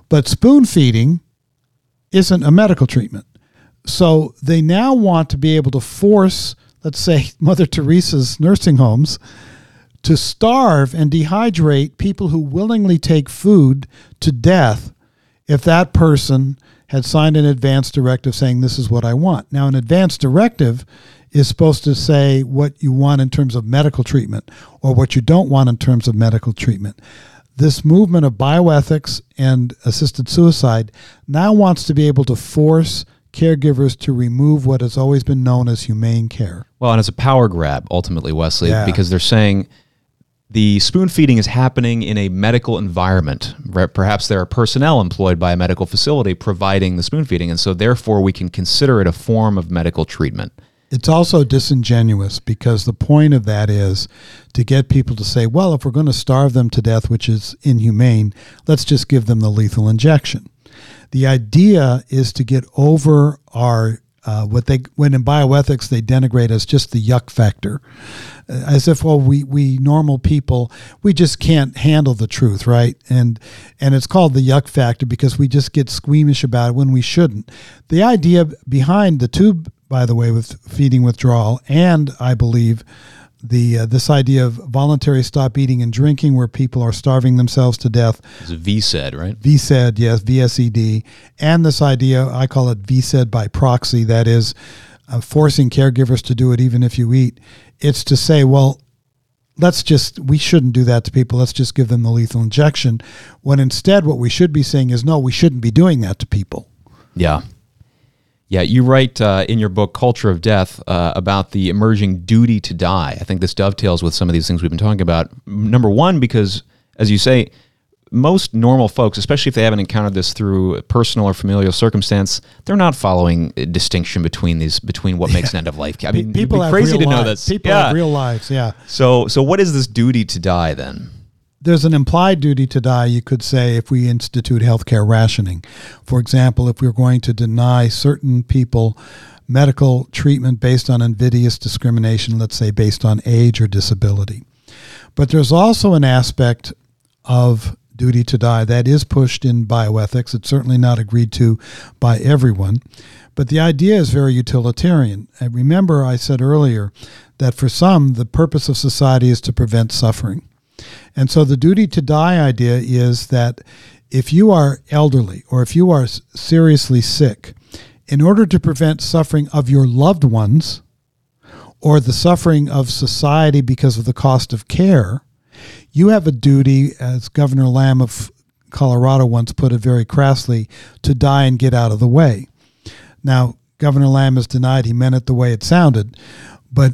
But spoon feeding isn't a medical treatment. So they now want to be able to force, let's say, Mother Teresa's nursing homes to starve and dehydrate people who willingly take food to death if that person had signed an advance directive saying, This is what I want. Now, an advance directive is supposed to say what you want in terms of medical treatment or what you don't want in terms of medical treatment. This movement of bioethics and assisted suicide now wants to be able to force caregivers to remove what has always been known as humane care. Well, and it's a power grab ultimately, Wesley, Yeah. because they're saying the spoon feeding is happening in a medical environment. Perhaps there are personnel employed by a medical facility providing the spoon feeding, and so therefore we can consider it a form of medical treatment. It's also disingenuous because the point of that is to get people to say, well, if we're going to starve them to death, which is inhumane, let's just give them the lethal injection. The idea is to get over our uh, what they when in bioethics they denigrate as just the yuck factor, uh, as if well we we normal people we just can't handle the truth right and and it's called the yuck factor because we just get squeamish about it when we shouldn't. The idea behind the tube, by the way, with feeding withdrawal and I believe the uh, this idea of voluntary stop eating and drinking, where people are starving themselves to death. It's VSED, right? VSED, yes, VSED, and this idea I call it VSED by proxy. That is, uh, forcing caregivers to do it even if you eat. It's to say, well, let's just we shouldn't do that to people. Let's just give them the lethal injection. When instead, what we should be saying is, no, we shouldn't be doing that to people. Yeah. Yeah, you write uh, in your book "Culture of Death" uh, about the emerging duty to die. I think this dovetails with some of these things we've been talking about. Number one, because as you say, most normal folks, especially if they haven't encountered this through personal or familial circumstance, they're not following a distinction between these between what makes an end of life. I mean, people crazy have to real know lives. this. People yeah. have real lives. Yeah. So, so what is this duty to die then? There's an implied duty to die, you could say, if we institute healthcare rationing. For example, if we're going to deny certain people medical treatment based on invidious discrimination, let's say based on age or disability. But there's also an aspect of duty to die that is pushed in bioethics. It's certainly not agreed to by everyone. But the idea is very utilitarian. And remember, I said earlier that for some, the purpose of society is to prevent suffering. And so the duty to die idea is that if you are elderly or if you are seriously sick, in order to prevent suffering of your loved ones or the suffering of society because of the cost of care, you have a duty, as Governor Lamm of Colorado once put it very crassly, to die and get out of the way. Now, Governor Lamm has denied he meant it the way it sounded, but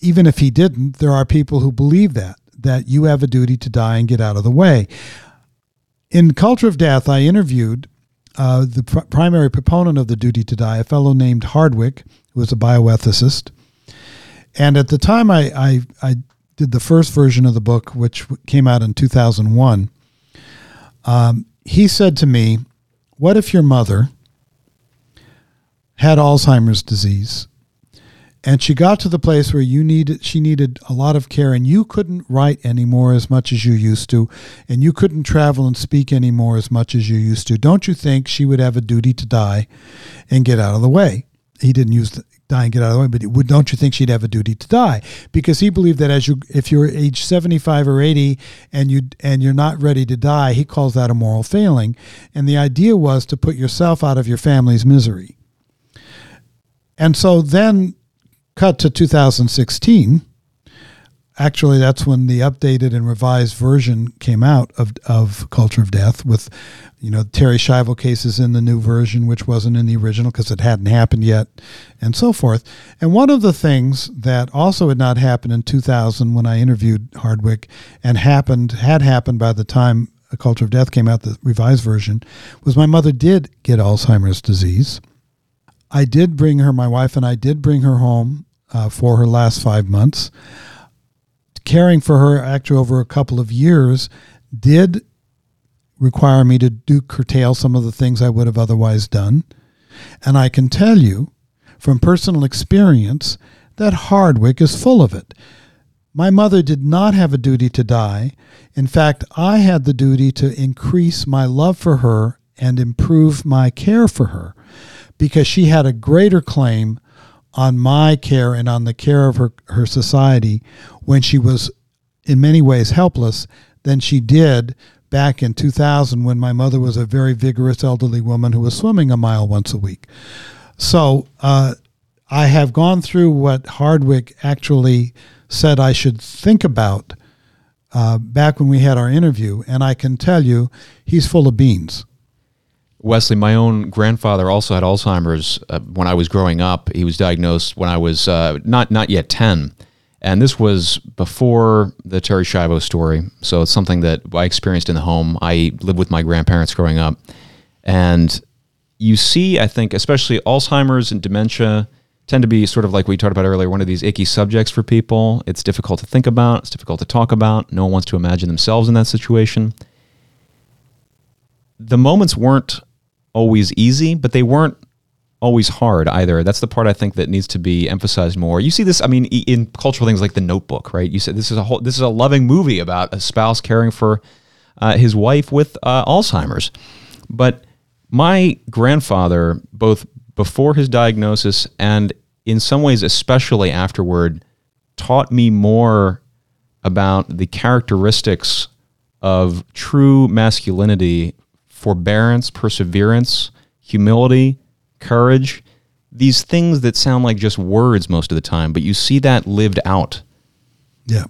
even if he didn't, there are people who believe that that you have a duty to die and get out of the way. In Culture of Death, I interviewed uh, the pr- primary proponent of the duty to die, a fellow named Hardwig, who was a bioethicist. And at the time I, I, I did the first version of the book, which came out in 2001, um, he said to me, What if your mother had Alzheimer's disease and she got to the place where you needed she needed a lot of care and you couldn't write anymore as much as you used to. And you couldn't travel and speak anymore as much as you used to. Don't you think she would have a duty to die and get out of the way? He didn't use the, die and get out of the way but would, don't you think she'd have a duty to die? Because he believed that as you if you're age 75 or 80 and you and you're not ready to die he calls that a moral failing. And the idea was to put yourself out of your family's misery. And so then cut to 2016 actually that's when the updated and revised version came out of, of culture of death with you know Terri schiavo cases in the new version which wasn't in the original because it hadn't happened yet and so forth. And one of the things that also had not happened in 2000 when i interviewed hardwig and happened had happened by the time a culture of death came out the revised version was my mother did get alzheimer's disease I did bring her, my wife and I did bring her home uh, for her last five months. Caring for her, actually, over a couple of years, did require me to do curtail some of the things I would have otherwise done. And I can tell you from personal experience that Hardwig is full of it. My mother did not have a duty to die. In fact, I had the duty to increase my love for her and improve my care for her because she had a greater claim on my care and on the care of her, her society when she was in many ways helpless than she did back in 2000 when my mother was a very vigorous elderly woman who was swimming a mile once a week. So uh, I have gone through what Hardwig actually said I should think about uh, back when we had our interview, and I can tell you he's full of beans. Wesley, my own grandfather also had Alzheimer's uh, when I was growing up. He was diagnosed when I was uh, not not yet ten, And this was before the Terri Schiavo story. So it's something that I experienced in the home. I lived with my grandparents growing up. And you see, I think, especially Alzheimer's and dementia tend to be sort of like we talked about earlier, one of these icky subjects for people. It's difficult to think about, it's difficult to talk about. No one wants to imagine themselves in that situation. The moments weren't always easy, but they weren't always hard either. That's the part I think that needs to be emphasized more. You see this, I mean, in cultural things like The Notebook, right? You said this is a whole, this is a loving movie about a spouse caring for uh, his wife with uh, Alzheimer's. But my grandfather, both before his diagnosis and in some ways, especially afterward, taught me more about the characteristics of true masculinity forbearance, perseverance, humility, courage, these things that sound like just words most of the time, but you see that lived out. Yeah.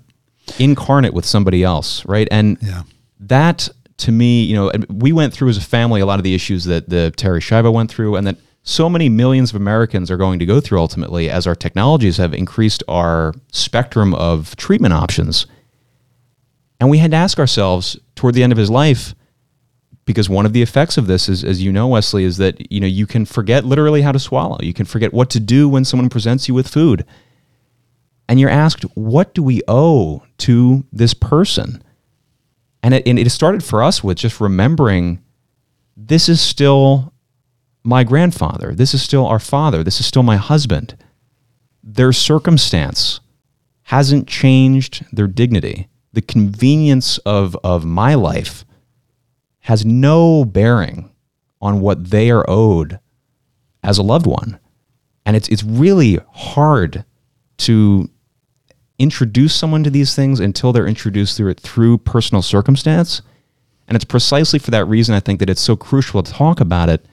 Incarnate with somebody else, right? And yeah. that to me, you know, we went through as a family a lot of the issues that the Terri Schiavo went through and that so many millions of Americans are going to go through ultimately as our technologies have increased our spectrum of treatment options. And we had to ask ourselves toward the end of his life, because one of the effects of this is as you know wesley is that you know you can forget literally how to swallow. You can forget what to do when someone presents you with food. And you're asked what do we owe to this person? And it, and it started for us with just remembering this is still my grandfather. This is still our father. This is still my husband. Their circumstance hasn't changed their dignity. The convenience of of my life has no bearing on what they are owed as a loved one. And it's it's really hard to introduce someone to these things until they're introduced through it through personal circumstance. And it's precisely for that reason I think that it's so crucial to talk about it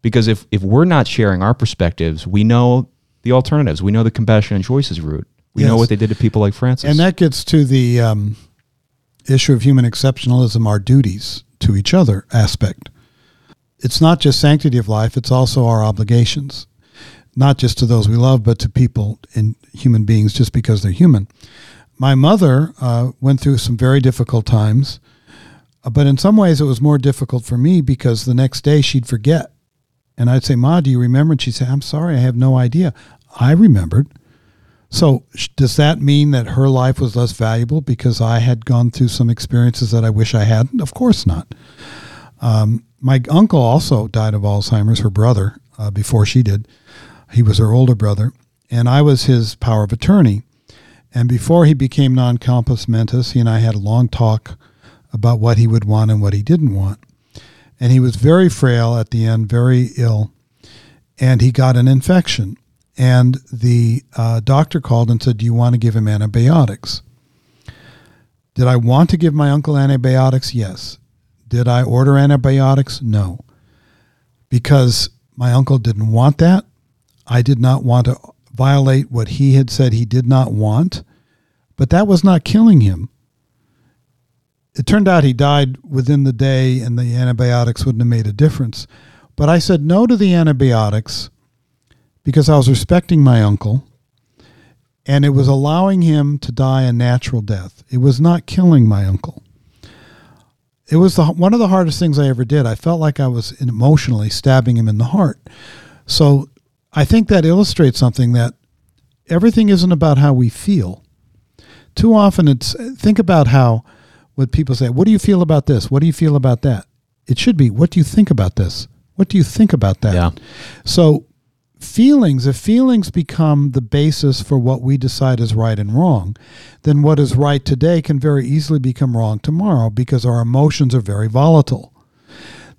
because if if we're not sharing our perspectives, we know the alternatives. We know the compassion and choices route. We yes. know what they did to people like Frances. And that gets to the um, issue of human exceptionalism, our duties to each other aspect. It's not just sanctity of life, it's also our obligations, not just to those we love, but to people and human beings just because they're human. My mother uh, went through some very difficult times, uh, but in some ways it was more difficult for me because the next day she'd forget. And I'd say, Ma, do you remember? And she'd say, I'm sorry, I have no idea. I remembered. So, does that mean that her life was less valuable because I had gone through some experiences that I wish I hadn't? Of course not. Um, my uncle also died of Alzheimer's, her brother, uh, before she did. He was her older brother, and I was his power of attorney. And before he became non compos mentis, he and I had a long talk about what he would want and what he didn't want. And he was very frail at the end, very ill, and he got an infection and the uh, doctor called and said, Do you want to give him antibiotics? Did I want to give my uncle antibiotics? Yes. Did I order antibiotics? No. Because my uncle didn't want that. I did not want to violate what he had said he did not want, but that was not killing him. It turned out he died within the day and the antibiotics wouldn't have made a difference. But I said no to the antibiotics because I was respecting my uncle and it was allowing him to die a natural death. It was not killing my uncle. It was the, one of the hardest things I ever did. I felt like I was emotionally stabbing him in the heart. So I think that illustrates something that everything isn't about how we feel. Too often it's think about how what people say, what do you feel about this? What do you feel about that? It should be, what do you think about this? What do you think about that? Yeah. So feelings, if feelings become the basis for what we decide is right and wrong, then what is right today can very easily become wrong tomorrow because our emotions are very volatile.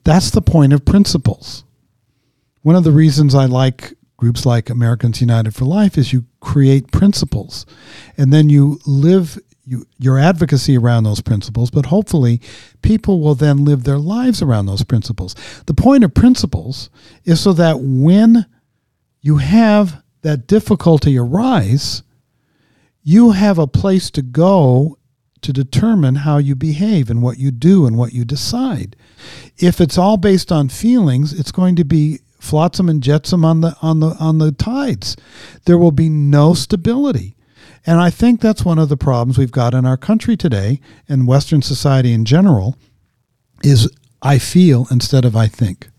That's the point of principles. One of the reasons I like groups like Americans United for Life is you create principles and then you live you, your advocacy around those principles, but hopefully people will then live their lives around those principles. The point of principles is so that when you have that difficulty arise, you have a place to go to determine how you behave and what you do and what you decide. If it's all based on feelings, it's going to be flotsam and jetsam on the on the on the tides. There will be no stability. And I think that's one of the problems we've got in our country today and Western society in general is I feel instead of I think.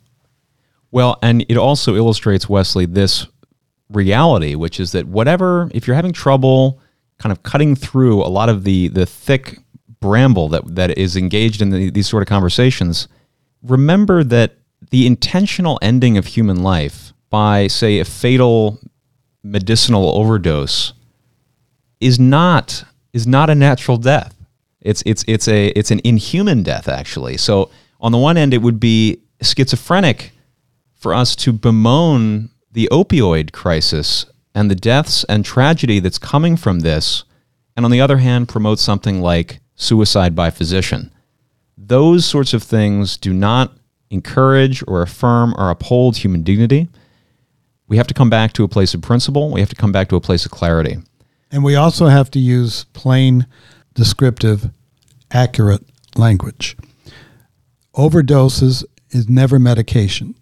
Well, and it also illustrates, Wesley, this reality, which is that whatever, if you're having trouble kind of cutting through a lot of the, the thick bramble that, that is engaged in the, these sort of conversations, remember that the intentional ending of human life by, say, a fatal medicinal overdose is not is not a natural death. It's it's it's a it's an inhuman death actually. So on the one end, it would be schizophrenic for us to bemoan the opioid crisis and the deaths and tragedy that's coming from this, and on the other hand, promote something like suicide by physician. Those sorts of things do not encourage or affirm or uphold human dignity. We have to come back to a place of principle. We have to come back to a place of clarity. And we also have to use plain, descriptive, accurate language. Overdoses is never medication.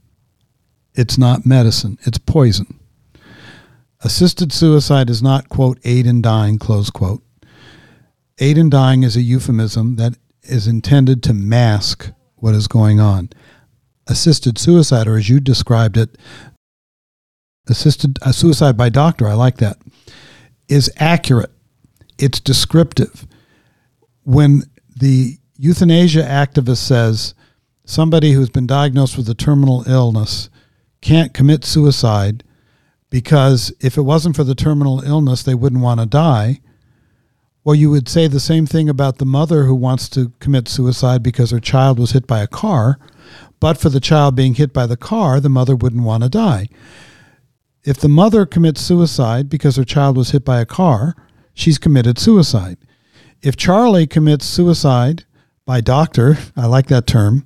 It's not medicine, it's poison. Assisted suicide is not, quote, aid in dying, close quote. Aid in dying is a euphemism that is intended to mask what is going on. Assisted suicide, or as you described it, assisted uh, suicide by doctor, I like that, is accurate. It's descriptive. When the euthanasia activist says somebody who's been diagnosed with a terminal illness can't commit suicide because if it wasn't for the terminal illness, they wouldn't want to die. Well, you would say the same thing about the mother who wants to commit suicide because her child was hit by a car. But for the child being hit by the car, the mother wouldn't want to die. If the mother commits suicide because her child was hit by a car, she's committed suicide. If Charlie commits suicide by doctor, I like that term,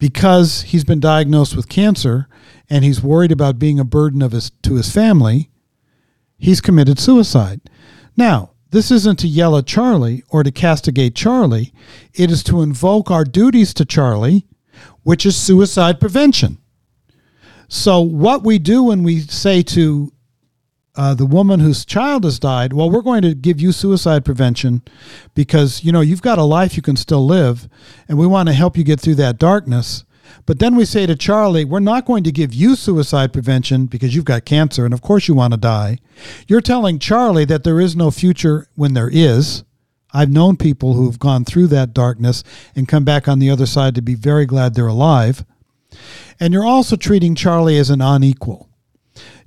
because he's been diagnosed with cancer and he's worried about being a burden of his to his family, he's committed suicide. Now, this isn't to yell at Charlie or to castigate Charlie. It is to invoke our duties to Charlie, which is suicide prevention. So, what we do when we say to uh, the woman whose child has died, well, we're going to give you suicide prevention because, you know, you've got a life you can still live, and we want to help you get through that darkness. But then we say to Charlie, we're not going to give you suicide prevention because you've got cancer, and of course you want to die. You're telling Charlie that there is no future when there is. I've known people who've gone through that darkness and come back on the other side to be very glad they're alive. And you're also treating Charlie as an unequal.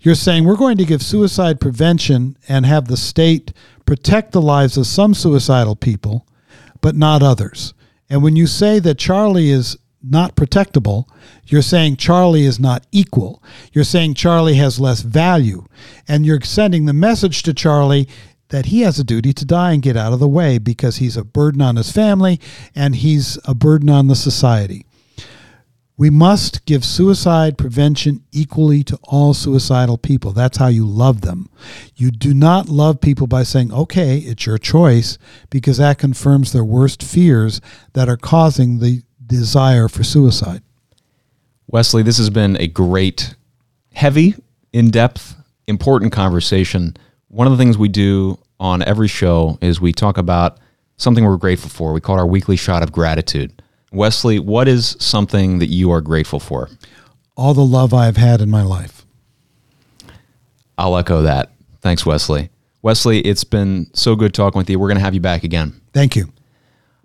You're saying we're going to give suicide prevention and have the state protect the lives of some suicidal people, but not others. And when you say that Charlie is not protectable, you're saying Charlie is not equal. You're saying Charlie has less value. And you're sending the message to Charlie that he has a duty to die and get out of the way because he's a burden on his family and he's a burden on the society. We must give suicide prevention equally to all suicidal people. That's how you love them. You do not love people by saying, okay, it's your choice, because that confirms their worst fears that are causing the desire for suicide. Wesley, this has been a great, heavy, in depth, important conversation. One of the things we do on every show is we talk about something we're grateful for. We call it our weekly shot of gratitude. Wesley, what is something that you are grateful for? All the love I've had in my life. I'll echo that. Thanks, Wesley. Wesley, it's been so good talking with you. We're going to have you back again. Thank you.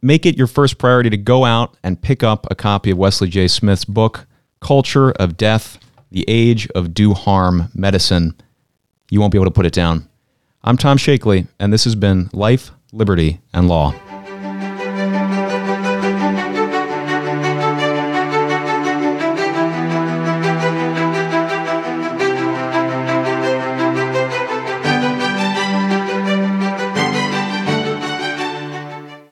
Make it your first priority to go out and pick up a copy of Wesley J. Smith's book, Culture of Death The Age of Do Harm Medicine. You won't be able to put it down. I'm Tom Shakely, and this has been Life, Liberty, and Law.